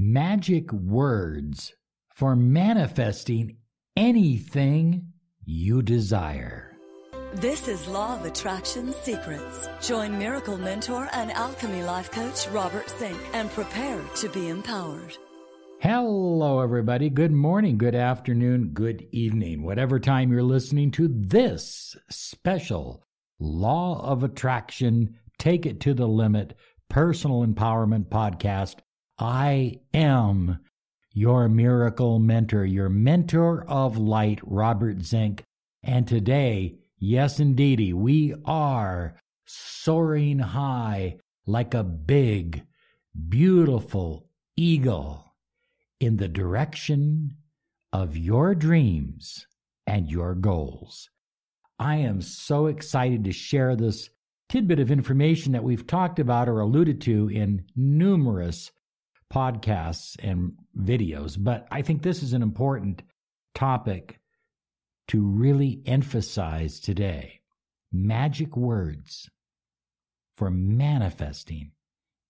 magic words for manifesting anything you desire. This is Law of Attraction Secrets. Join Miracle Mentor and Alchemy Life Coach Robert Zink and prepare to be empowered. Hello, everybody. Good morning, good afternoon, good evening, whatever time you're listening to this special Law of Attraction Take It to the Limit Personal Empowerment Podcast. I am your miracle mentor, your mentor of light, Robert Zink. And today, yes, indeedy, we are soaring high like a big, beautiful eagle in the direction of your dreams and your goals. I am so excited to share this tidbit of information that we've talked about or alluded to in numerous podcasts and videos, but I think this is an important topic to really emphasize today. Magic words for manifesting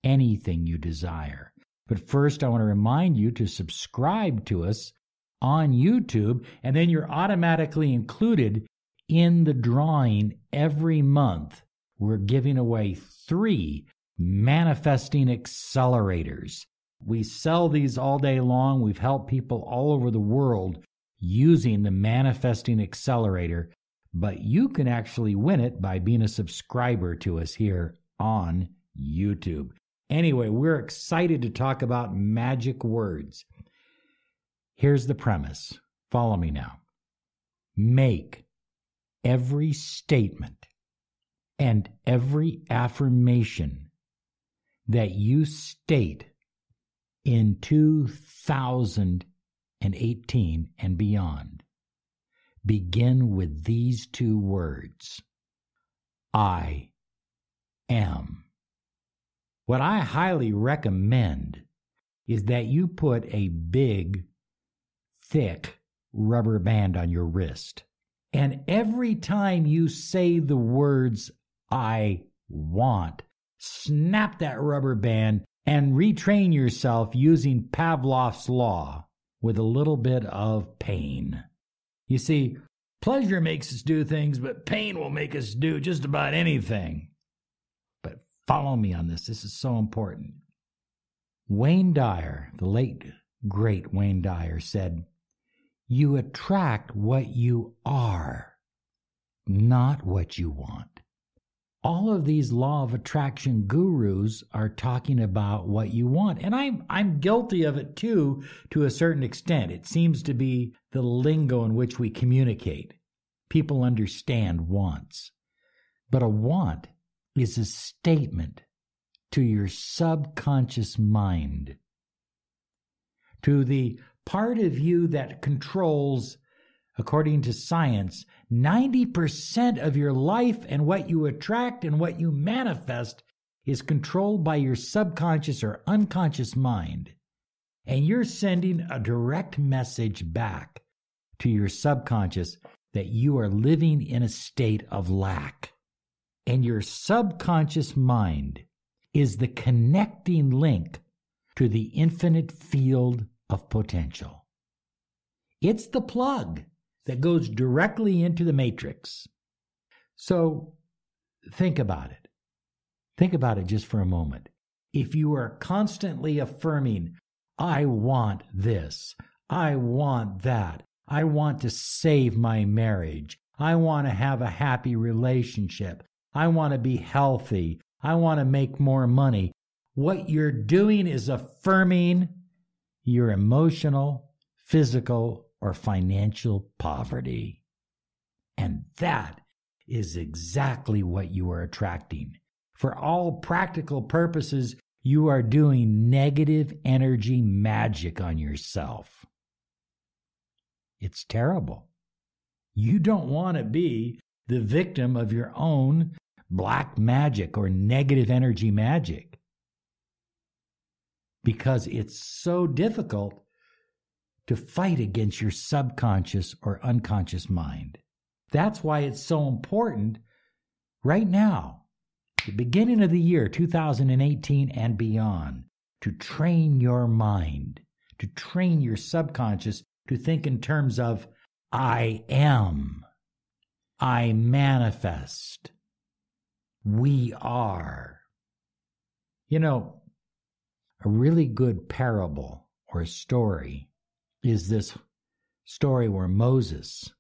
anything you desire. But first, I want to remind you to subscribe to us on YouTube, and then you're automatically included in the drawing every month. We're giving away three manifesting accelerators. We sell these all day long. We've helped people all over the world using the manifesting accelerator, but you can actually win it by being a subscriber to us here on YouTube. Anyway, we're excited to talk about magic words. Here's the premise. Follow me now. Make every statement and every affirmation that you state in 2018 and beyond begin with these two words I am. What I highly recommend is that you put a big, thick rubber band on your wrist. And every time you say the words, I want, snap that rubber band and retrain yourself using Pavlov's law with a little bit of pain. You see, pleasure makes us do things, but pain will make us do just about anything. But follow me on this, this is so important. Wayne Dyer, the late great Wayne Dyer, said, You attract what you are, not what you want all of these law of attraction gurus are talking about what you want. And i'm i'm guilty of it too to a certain extent. It seems to be the lingo in which we communicate. People understand wants. But a want is a statement to your subconscious mind to the part of you that controls according to science 90% of your life and what you attract and what you manifest is controlled by your subconscious or unconscious mind. And you're sending a direct message back to your subconscious that you are living in a state of lack. And your subconscious mind is the connecting link to the infinite field of potential. It's the plug that goes directly into the matrix. So think about it. Think about it just for a moment. If you are constantly affirming, I want this, I want that, I want to save my marriage, I want to have a happy relationship, I want to be healthy, I want to make more money, what you're doing is affirming your emotional, physical, or financial poverty. And that is exactly what you are attracting. For all practical purposes, you are doing negative energy magic on yourself. It's terrible. You don't want to be the victim of your own black magic or negative energy magic because it's so difficult to fight against your subconscious or unconscious mind. That's why it's so important right now, the beginning of the year 2018 and beyond, to train your mind to train your subconscious to think in terms of I am, I manifest, we are. You know, a really good parable or story is this story where Moses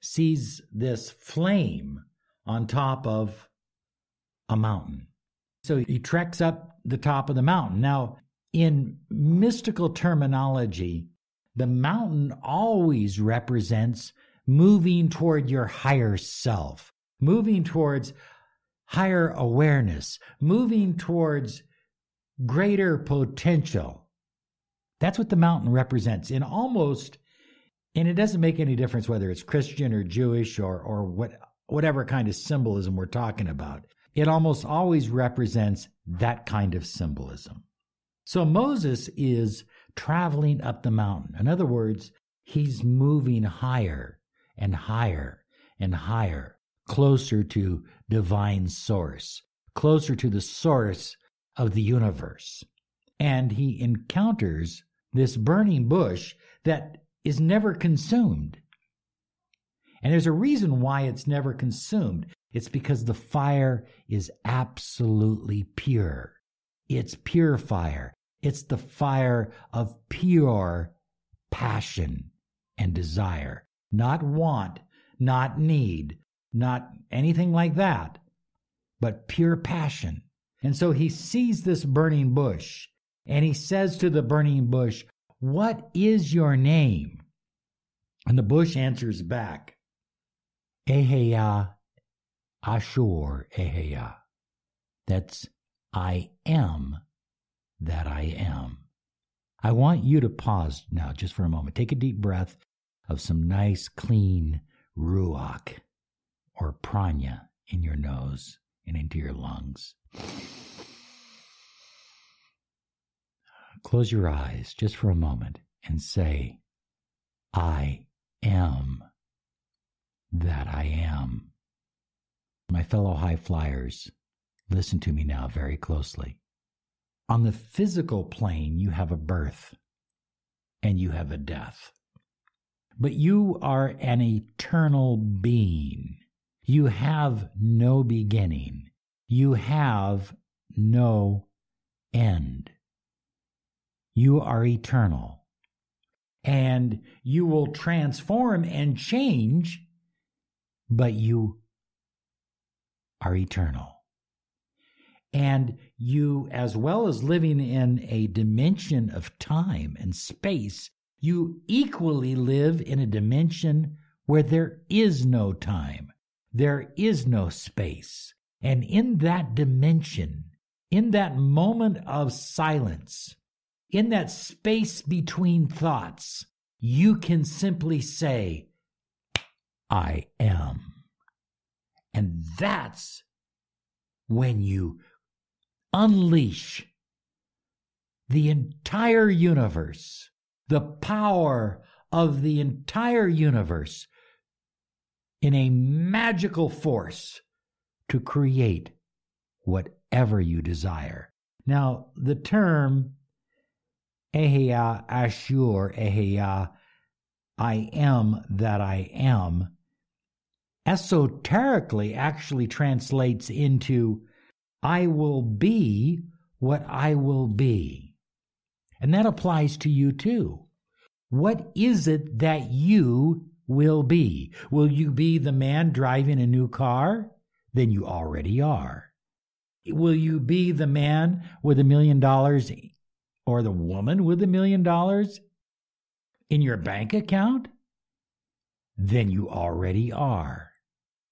sees this flame on top of a mountain. So he treks up the top of the mountain. Now, in mystical terminology, the mountain always represents moving toward your higher self, moving towards higher awareness, moving towards greater potential. That's what the mountain represents in almost, and it doesn't make any difference whether it's Christian or Jewish or, or what, whatever kind of symbolism we're talking about. It almost always represents that kind of symbolism. So Moses is traveling up the mountain. In other words, he's moving higher and higher and higher, closer to divine source, closer to the source of the universe. And he encounters this burning bush that is never consumed. And there's a reason why it's never consumed. It's because the fire is absolutely pure. It's pure fire. It's the fire of pure passion and desire, not want, not need, not anything like that, but pure passion. And so he sees this burning bush and he says to the burning bush, What is your name? And the bush answers back, Eheya Asher Eheya. That's I am that I am. I want you to pause now just for a moment. Take a deep breath of some nice, clean ruach or prana in your nose and into your lungs. Close your eyes just for a moment and say, I am that I am. My fellow high flyers, listen to me now very closely. On the physical plane, you have a birth and you have a death. But you are an eternal being. You have no beginning. You have no end. You are eternal. And you will transform and change, but you are eternal. And you, as well as living in a dimension of time and space, you equally live in a dimension where there is no time, there is no space. And in that dimension, in that moment of silence, in that space between thoughts, you can simply say, I am. And that's when you unleash the entire universe, the power of the entire universe in a magical force to create whatever you desire. Now, the term Eheya Asher Eheya, I am that I am, esoterically actually translates into I will be what I will be. And that applies to you too. What is it that you will be? Will you be the man driving a new car? Then you already are. Will you be the man with a million dollars or the woman with a million dollars in your bank account? Then you already are.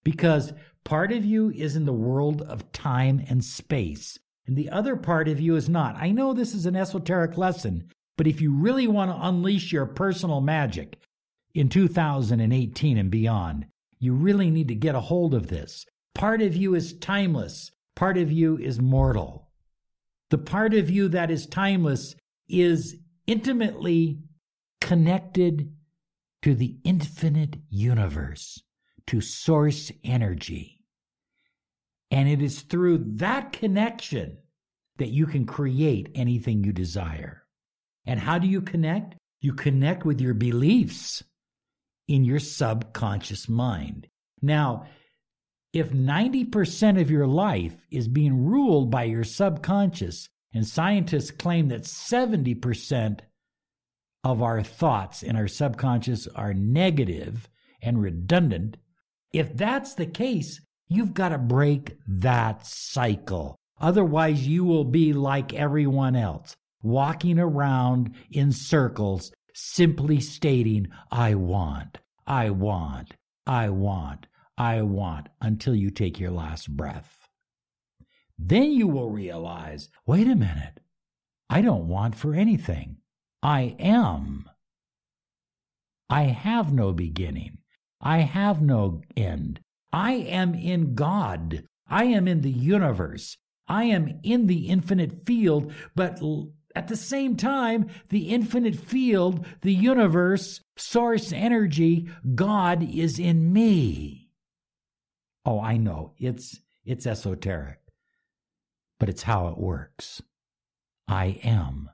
Because Part of you is in the world of time and space, and the other part of you is not. I know this is an esoteric lesson, but if you really want to unleash your personal magic in 2018 and beyond, you really need to get a hold of this. Part of you is timeless, part of you is mortal. The part of you that is timeless is intimately connected to the infinite universe to source energy. And it is through that connection that you can create anything you desire. And how do you connect? You connect with your beliefs in your subconscious mind. Now, if 90% of your life is being ruled by your subconscious, and scientists claim that 70% of our thoughts in our subconscious are negative and redundant, if that's the case, you've got to break that cycle. Otherwise, you will be like everyone else, walking around in circles, simply stating, I want, I want, I want, I want, until you take your last breath. Then you will realize, wait a minute, I don't want for anything. I am. I have no beginning. I have no end. I am in God. I am in the universe. I am in the infinite field, but at the same time, the infinite field, the universe, source energy, God is in me. Oh, I know. It's it's esoteric. But it's how it works. I am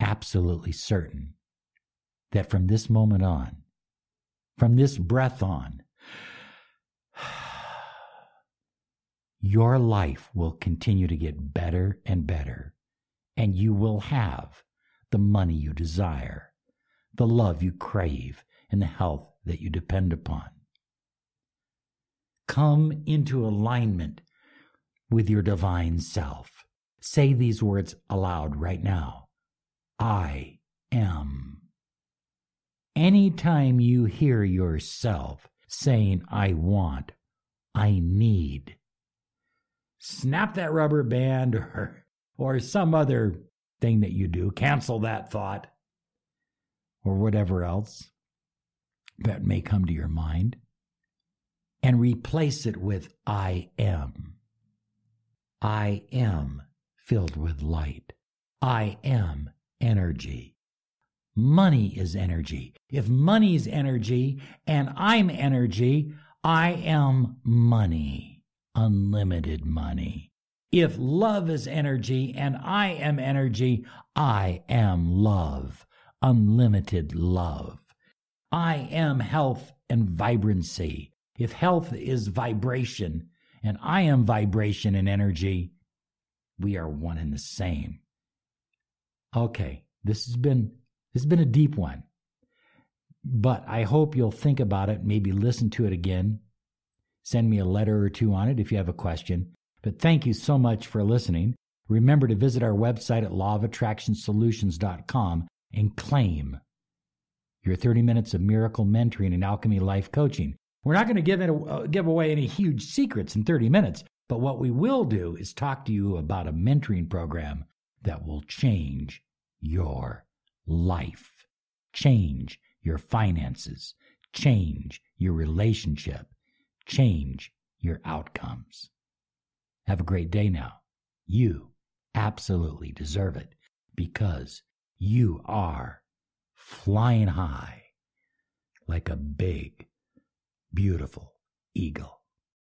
absolutely certain that from this moment on, from this breath on, your life will continue to get better and better, and you will have the money you desire, the love you crave, and the health that you depend upon. Come into alignment with your divine self. Say these words aloud right now. I am. Anytime you hear yourself saying, I want, I need, snap that rubber band or, or some other thing that you do, cancel that thought or whatever else that may come to your mind, and replace it with I am. I am filled with light. I am energy. Money is energy. If money's energy and I'm energy, I am money, unlimited money. If love is energy and I am energy, I am love, unlimited love. I am health and vibrancy. If health is vibration and I am vibration and energy, we are one and the same. Okay, this has been this has been a deep one. But I hope you'll think about it, maybe listen to it again. Send me a letter or two on it if you have a question. But thank you so much for listening. Remember to visit our website at lawofattractionsolutions.com and claim your 30 minutes of miracle mentoring and alchemy life coaching. We're not going to give, it, uh, give away any huge secrets in 30 minutes, but what we will do is talk to you about a mentoring program that will change your life, change your finances, change your relationship, change your outcomes. Have a great day now. You absolutely deserve it because you are flying high like a big, beautiful eagle.